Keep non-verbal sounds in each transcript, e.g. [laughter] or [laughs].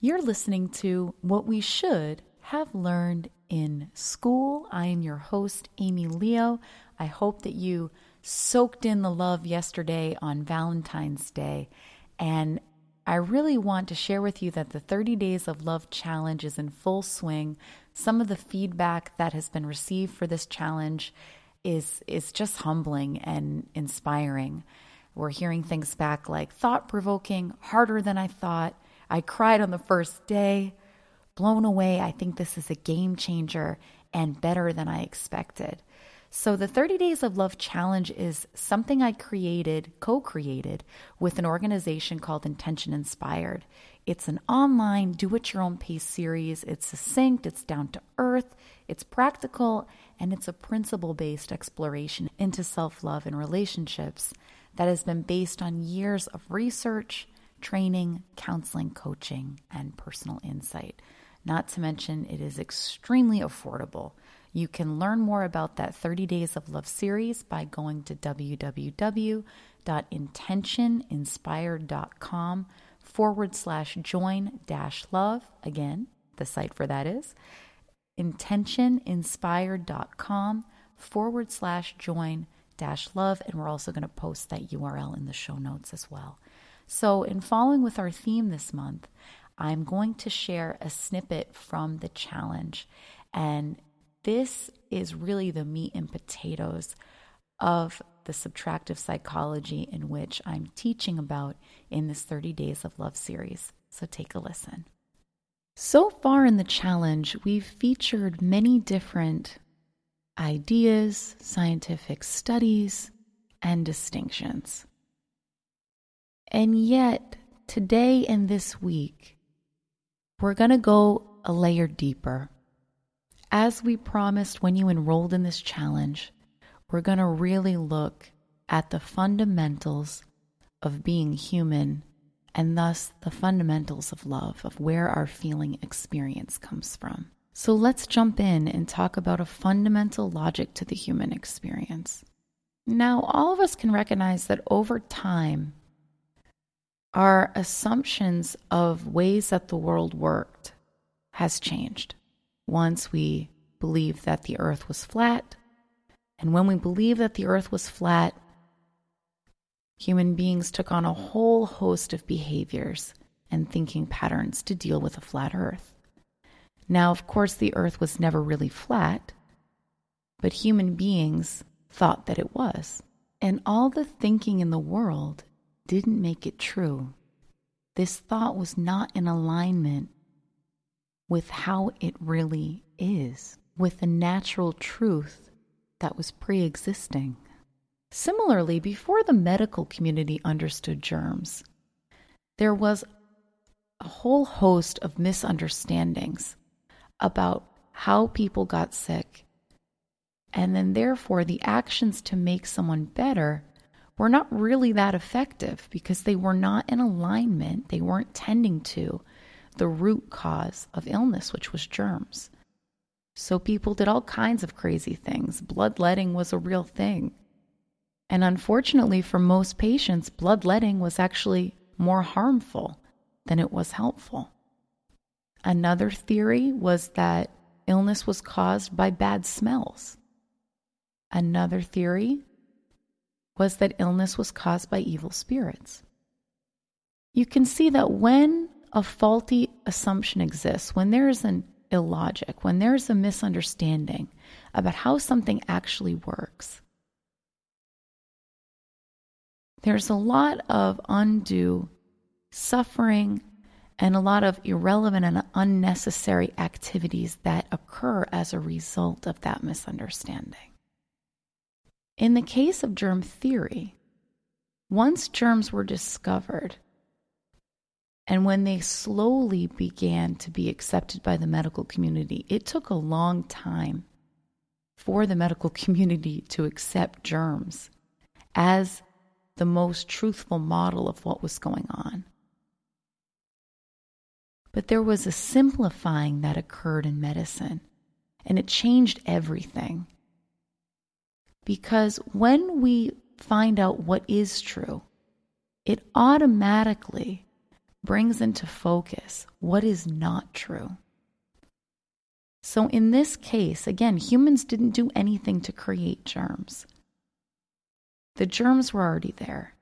You're listening to What We Should Have Learned in School. I am your host, Amy Leo. I hope that you soaked in the love yesterday on Valentine's Day. And I really want to share with you that the 30 Days of Love Challenge is in full swing. Some of the feedback that has been received for this challenge is, is just humbling and inspiring. We're hearing things back like thought provoking, harder than I thought I cried on the first day. Blown away. I think this is a game changer and better than I expected. So, the 30 Days of Love Challenge is something I created, co created, with an organization called Intention Inspired. It's an online, do at your own pace series. It's succinct, it's down to earth, it's practical, and it's a principle based exploration into self love and relationships that has been based on years of research, training, counseling, coaching, and personal insight. Not to mention, it is extremely affordable. You can learn more about that 30 Days of Love series by going to www.intentioninspired.com forward slash join dash love. Again, the site for that is intentioninspired.com forward slash join dash love. And we're also going to post that URL in the show notes as well. So, in following with our theme this month, I'm going to share a snippet from the challenge. And this is really the meat and potatoes of the subtractive psychology in which I'm teaching about in this 30 Days of Love series. So, take a listen. So far in the challenge, we've featured many different ideas, scientific studies, and distinctions. And yet, today and this week, we're going to go a layer deeper. As we promised when you enrolled in this challenge, we're going to really look at the fundamentals of being human and thus the fundamentals of love, of where our feeling experience comes from. So let's jump in and talk about a fundamental logic to the human experience. Now, all of us can recognize that over time, our assumptions of ways that the world worked has changed. Once we believed that the earth was flat, and when we believed that the earth was flat, human beings took on a whole host of behaviors and thinking patterns to deal with a flat earth. Now, of course, the earth was never really flat, but human beings thought that it was. And all the thinking in the world didn't make it true. This thought was not in alignment with how it really is, with the natural truth that was pre existing. Similarly, before the medical community understood germs, there was a whole host of misunderstandings about how people got sick. And then, therefore, the actions to make someone better were not really that effective because they were not in alignment. They weren't tending to the root cause of illness, which was germs. So people did all kinds of crazy things. Bloodletting was a real thing. And unfortunately, for most patients, bloodletting was actually more harmful than it was helpful. Another theory was that illness was caused by bad smells. Another theory was that illness was caused by evil spirits. You can see that when a faulty assumption exists, when there is an illogic, when there is a misunderstanding about how something actually works, there's a lot of undue suffering and a lot of irrelevant and unnecessary activities that occur as a result of that misunderstanding. In the case of germ theory, once germs were discovered, and when they slowly began to be accepted by the medical community, it took a long time for the medical [laughs] community to accept germs as the most truthful model of what was going on. But there was a simplifying that occurred in medicine, and it changed everything. Because when we find out what is true, it automatically brings into focus what is not true. So, in this case, again, humans didn't do anything to create germs. The germs were already there.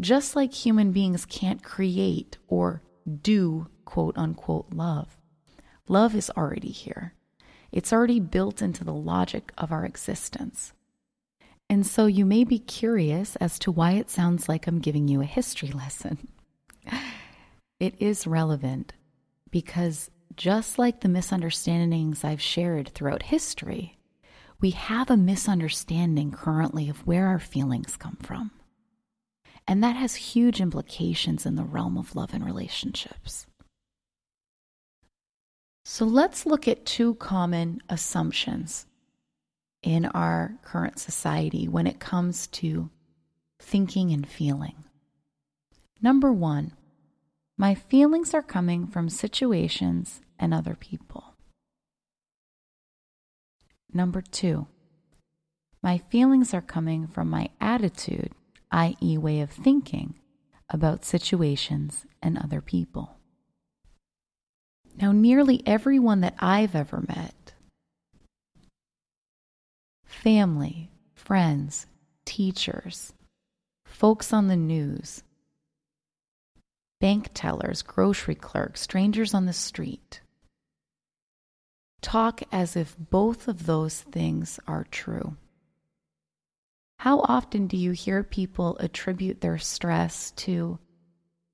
Just like human beings can't create or do quote unquote love, love is already here. It's already built into the logic of our existence. And so you may be curious as to why it sounds like I'm giving you a history [laughs] lesson. It is relevant because just like the misunderstandings I've shared throughout history, we have a misunderstanding currently of where our feelings come from. And that has huge implications in the realm of love and relationships. So let's look at two common assumptions in our current society when it comes to thinking and feeling. Number one, my feelings are coming from situations and other people. Number two, my feelings are coming from my attitude, i.e., way of thinking about situations and other people. Now, nearly everyone that I've ever met family, friends, teachers, folks on the news, bank tellers, grocery clerks, strangers on the street talk as if both of those things are true. How often do you hear people attribute their stress to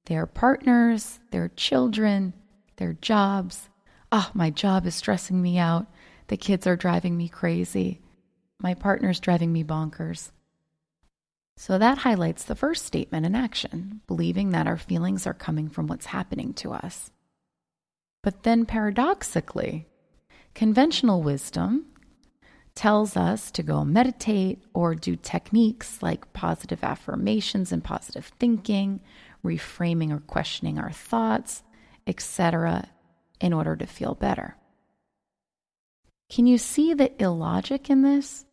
their partners, their children, their jobs? Oh, my job is stressing me out. The kids are driving me crazy. My partner's driving me bonkers. So that highlights the first statement in action, believing that our feelings are coming from what's happening to us. But then paradoxically, conventional wisdom tells us to go meditate or do techniques like positive affirmations and positive thinking, reframing or questioning our thoughts, etc., in order to feel better. Can you see the illogic in this?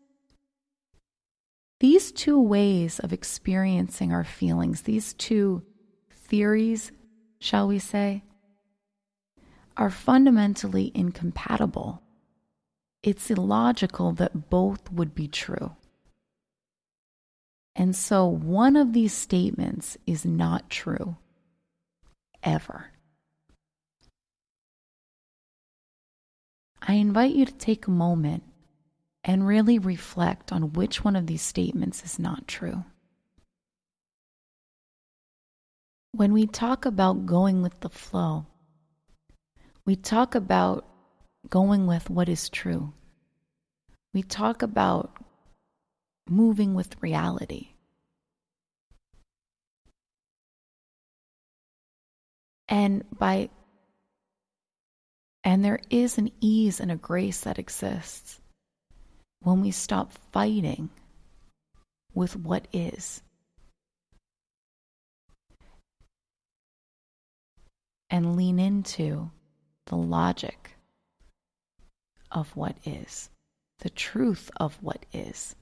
These two ways of experiencing our feelings, these two theories, shall we say, are fundamentally incompatible. It's illogical that both would be true. And so one of these statements is not true, ever. I invite you to take a moment and really reflect on which one of these statements is not true. When we talk about going with the flow, we talk about going with what is true. We talk about moving with reality. And by and there is an ease and a grace that exists when we stop fighting with what is. And lean into the logic of what is, the truth of what is.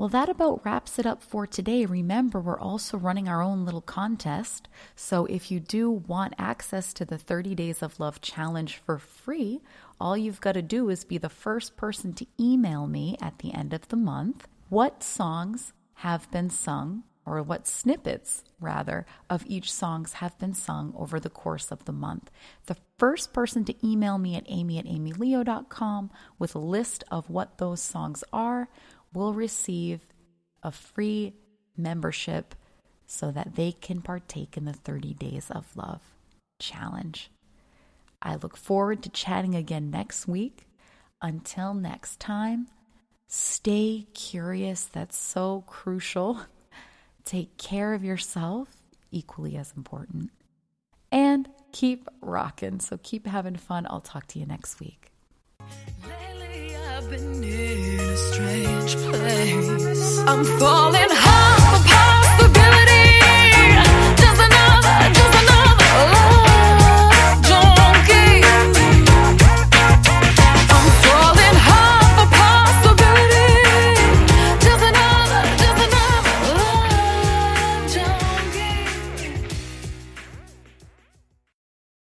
Well, that about wraps it up for today. Remember, we're also running our own little contest. So if you do want access to the 30 Days of Love Challenge for free, all you've got to do is be the first person to email me at the end of the month what songs have been sung or what snippets, rather, of each songs have been sung over the course of the month. The first person to email me at amy at amyleo.com with a list of what those songs are will receive a free membership so that they can partake in the 30 Days of Love challenge. I look forward to chatting again next week. Until next time, stay curious. That's so crucial. [laughs] Take care of yourself, equally as important, and keep rocking. So keep having fun. I'll talk to you next week strange place. I'm falling half apart.